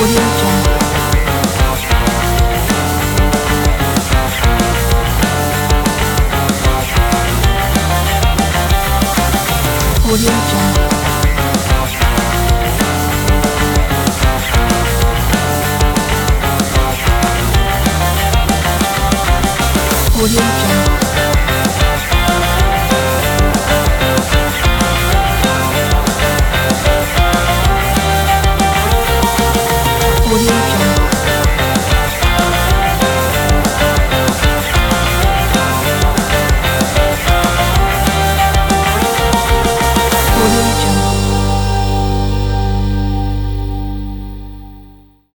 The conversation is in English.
Audio Jump. Audio Jump.